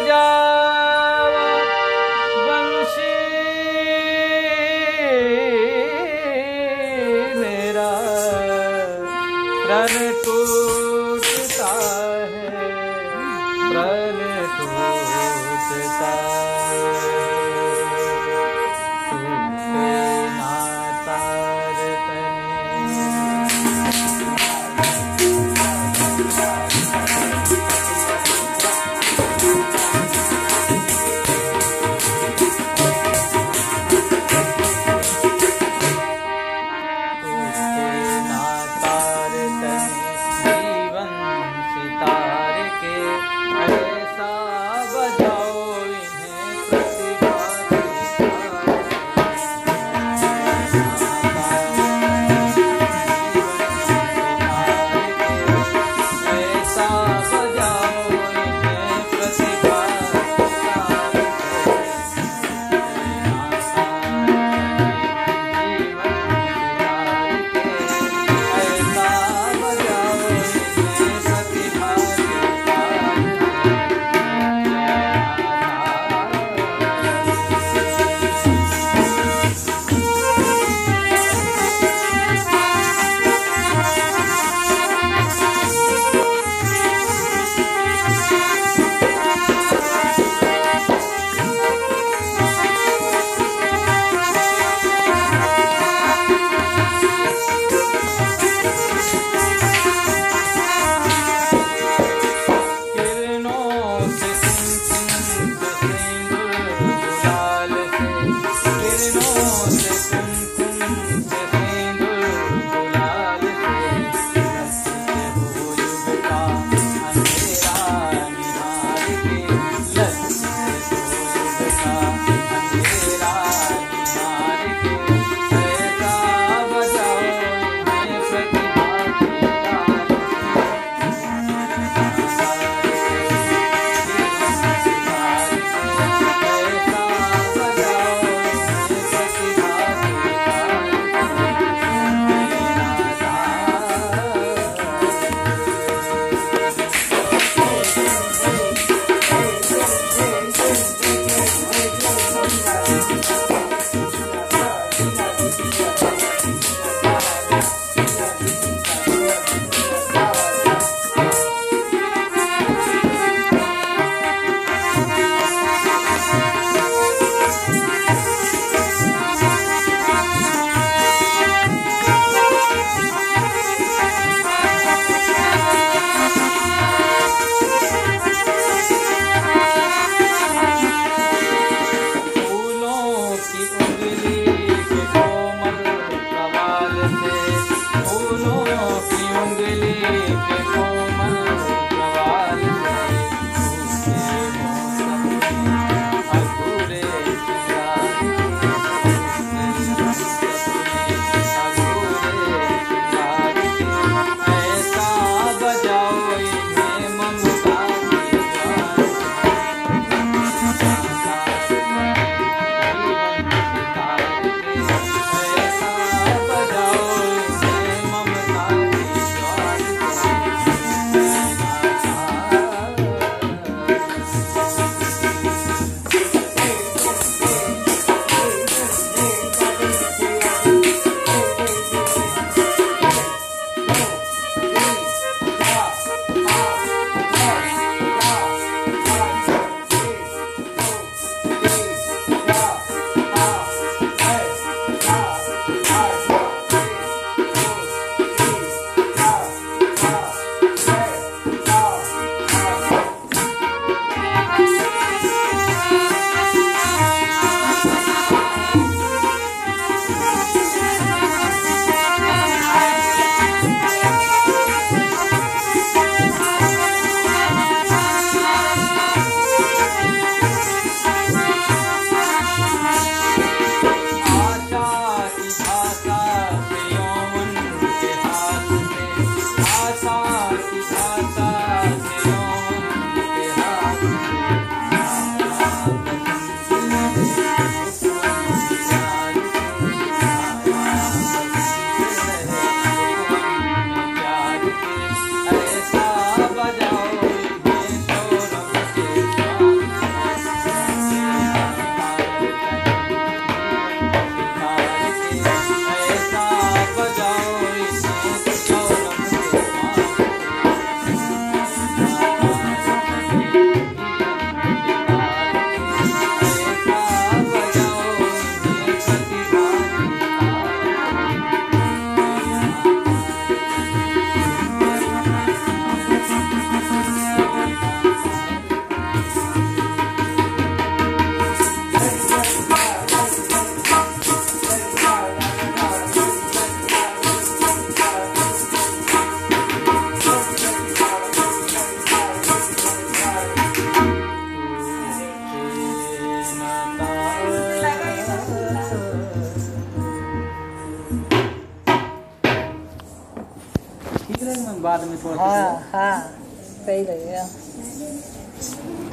가자.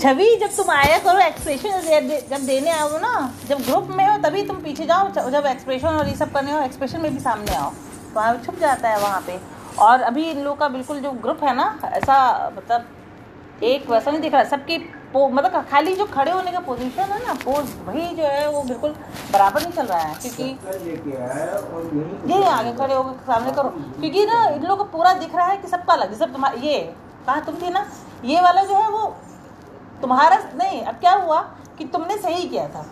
छवि जब तुम आया करो एक्सप्रेशन जब देने आओ ना जब ग्रुप में हो तभी तुम पीछे जाओ जब एक्सप्रेशन और ये सब करने हो एक्सप्रेशन में भी सामने आओ तो वहाँ छुप जाता है वहाँ पे। और अभी इन लोग का बिल्कुल जो ग्रुप है ना ऐसा मतलब एक वैसा नहीं दिख रहा सबकी पो मतलब खाली जो खड़े होने का पोजीशन है ना पोज वही जो है वो बिल्कुल बराबर नहीं चल रहा है क्योंकि ये आगे खड़े होकर सामने करो क्योंकि ना इन लोगों को पूरा दिख रहा है कि सबका अलग जैसे तुम्हारा ये कहा तुम थी ना ये वाला जो है वो तुम्हारा नहीं, अब क्या हुआ कि तुमने सही किया था।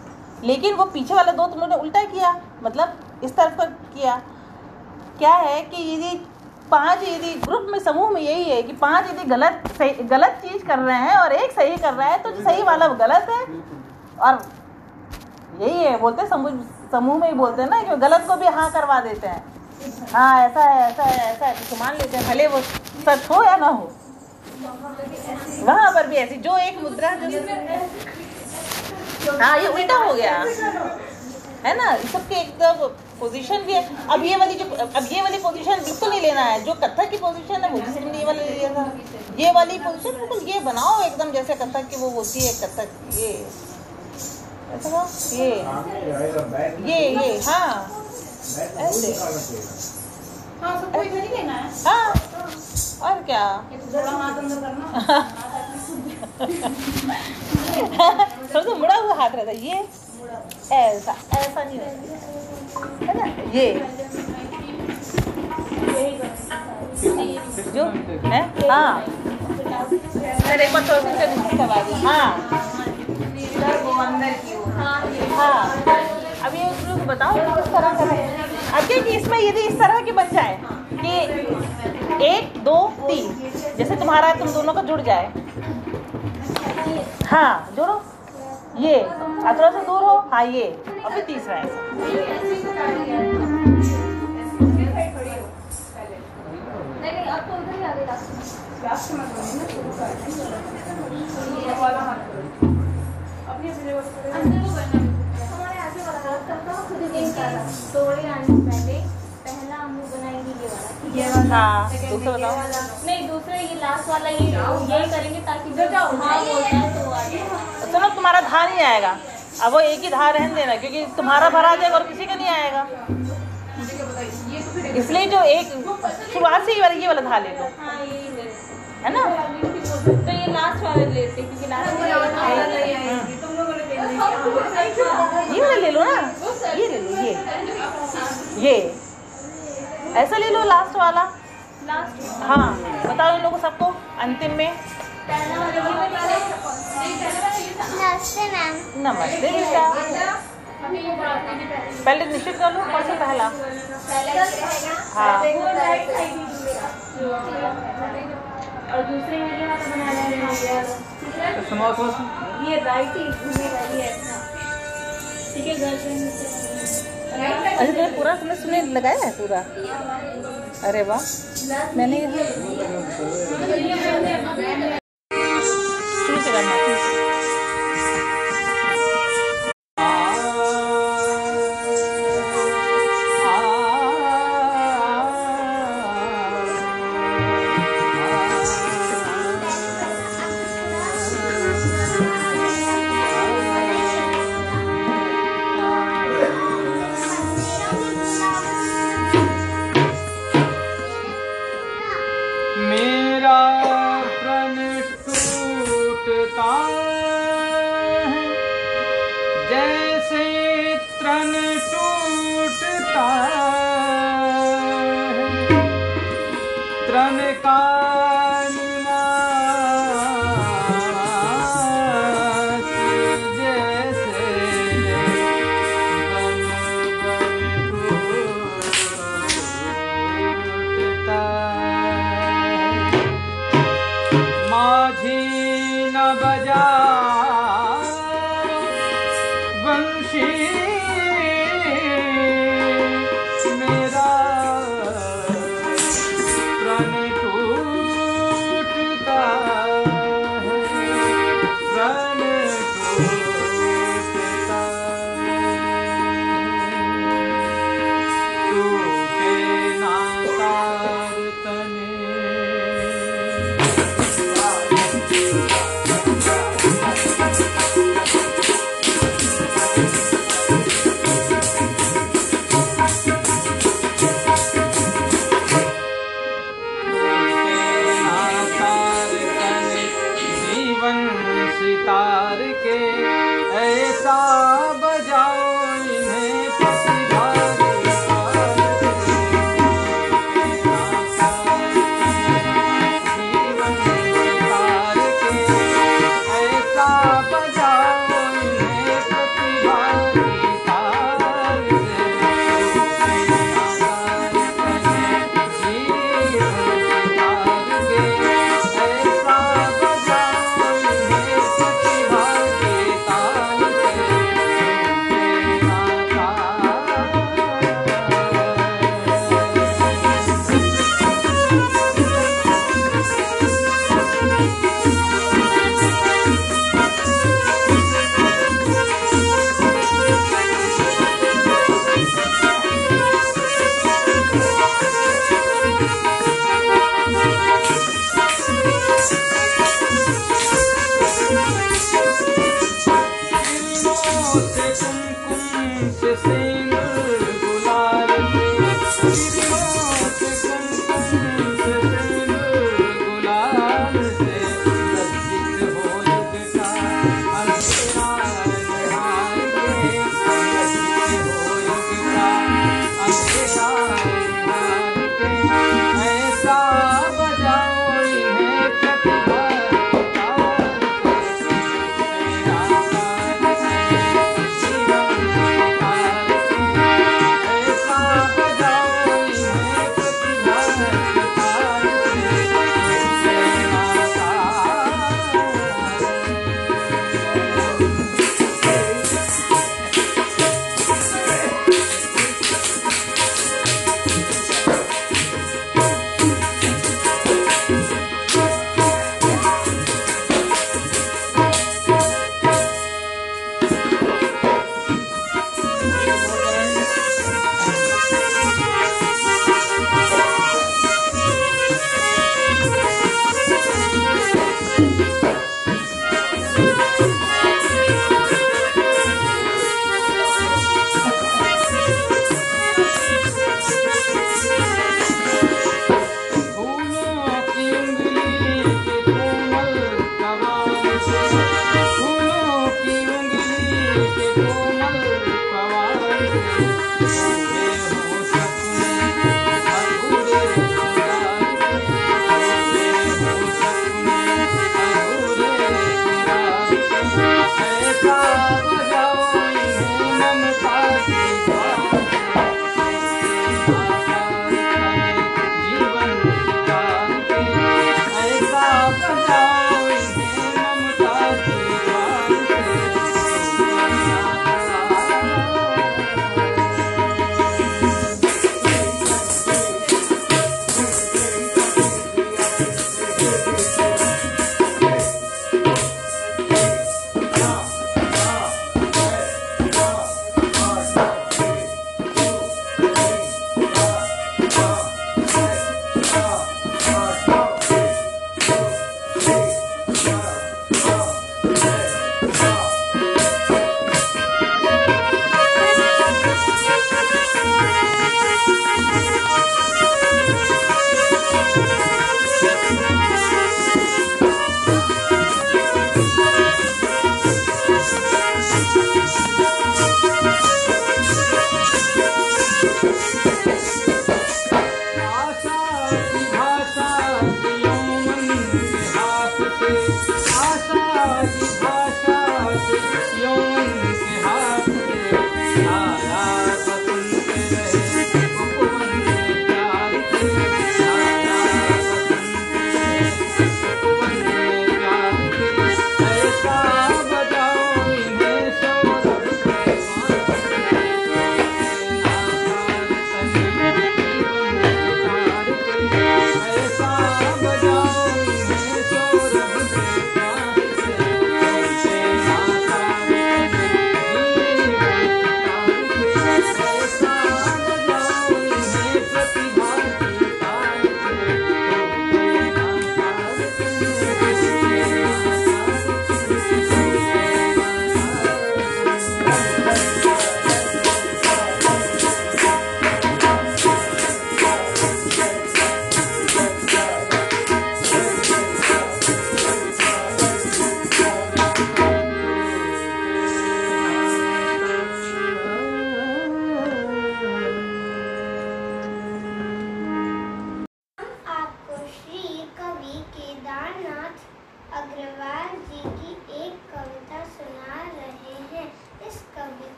लेकिन वो पीछे वाला दो तुम लोगों उल्टा किया मतलब इस तरफ़ का किया। क्या है कि यदि पाँच यदि ग्रुप में, समूह में यही है कि पाँच यदि गलत, सही, गलत चीज़ कर रहे हैं और एक सही कर रहा है तो जो सही वाला वो गलत है। और यही है, बोलते समूह समूह में ही बोलते हैं ना कि गलत को भी हाँ करवा देते हैं। हाँ ऐसा है ऐसा है ऐसा है। तो मान लेते हैं, भले वो सच हो या ना हो। वहाँ पर भी ऐसी जो एक मुद्रा जो हाँ ये उल्टा हो गया। है ना? सबके एकदम पोजीशन भी है। अब ये वाली जो अब ये वाली पोजीशन बिल्कुल नहीं लेना है। जो कथक की पोजीशन है वो जिसे हमने ये वाला ले लिया था। ये वाली पोजीशन बिल्कुल ये बनाओ एकदम जैसे कथक की वो होती है कथक ये। ऐसा ये। ये ये हाँ। ऐसे। हाँ सबको इधर ही लेना है। हाँ। और क्या? थोड़ा हाथ अंदर करना। थोड़ा सा मुड़ा हुआ हाथ रहता है। ये ऐसा ऐसा नहीं रहता। है ना? ये। जो है? हाँ। दी हाँ। हाँ। अब बताओ किस तरह करें अब क्या कि इसमें यदि इस तरह के बन जाए, कि एक, दो, तीन, जैसे तुम्हारा, तुम दोनों का जुड़ जाए। हाँ जोड़ो। ये अब थोड़ा सा दूर हो। हाँ ये, और फिर तीसरा ऐसा। लास्ट में बने ना शुरू कर दें ये वाला हाथ करो अपनी अपनी व्यवस्था पहला हम लोग बनाएँगे ये वाला ठीक है हाँ दूसरा बताओ। नहीं दूसरा ये लास्ट वाला ये यही करेंगे ताकि जो हाँ बोलता है तो आ चलो तुम्हारा धार नहीं आएगा। अब वो एक ही धार रहने देना क्योंकि तुम्हारा भरा जाएगा और किसी का नहीं आएगा। इसलिए जो एक शुरुआत से ही वाला ये वाला धार ले लो। हाँ यही ले है ना? तो ये लास्ट वाला लेते हैं, क्योंकि लास्ट वाला ये वाला ले लो ना। ये ले लो ये। ये। ऐसा ले लो लास्ट वाला। लास्ट हाँ बताओ इन लोगों सबको अंतिम में। नमस्ते मैम। नमस्ते बेटा। पहले निश्चित कर लो कौन सा पहला? हाँ। और दूसरे में ये वाला बना थोड़ा सा ये राइट ही वाली है ना ठीक है गर्लफ्रेंड अरे तुमने पूरा तुमने सुने लगाया है पूरा? अरे वाह मैंने न बजा।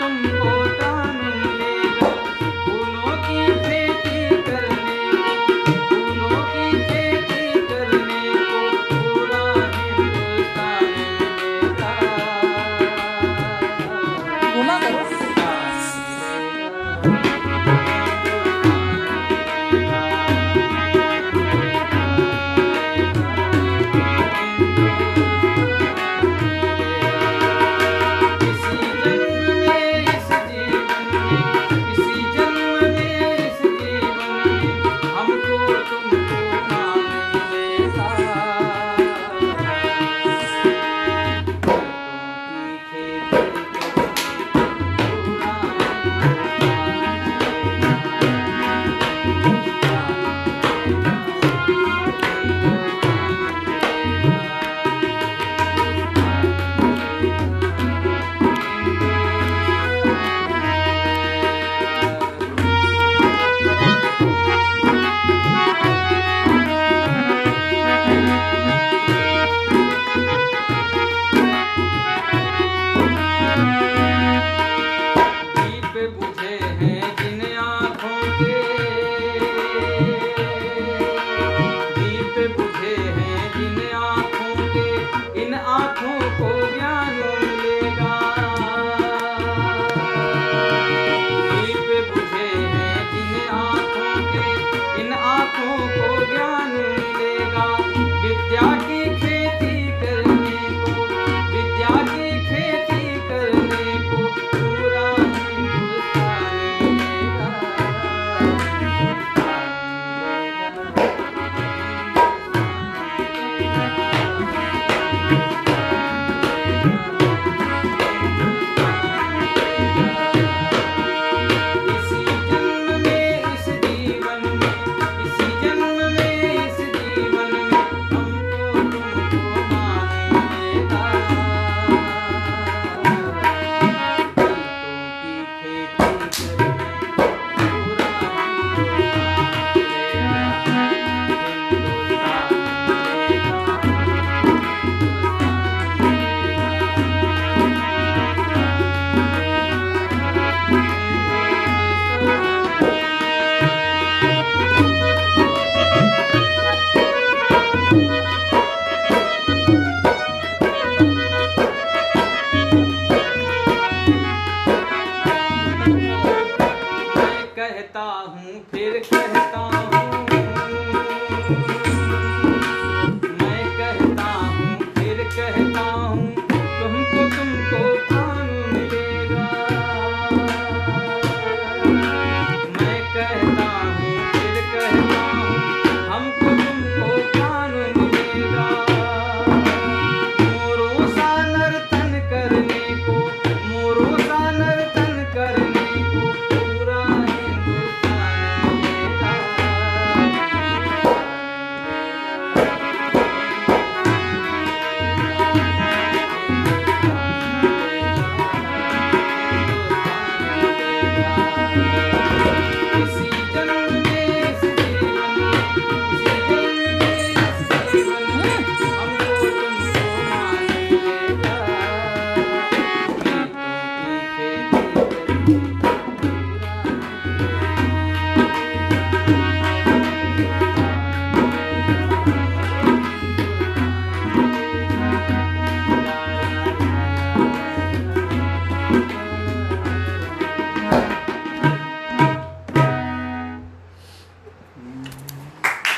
तुमको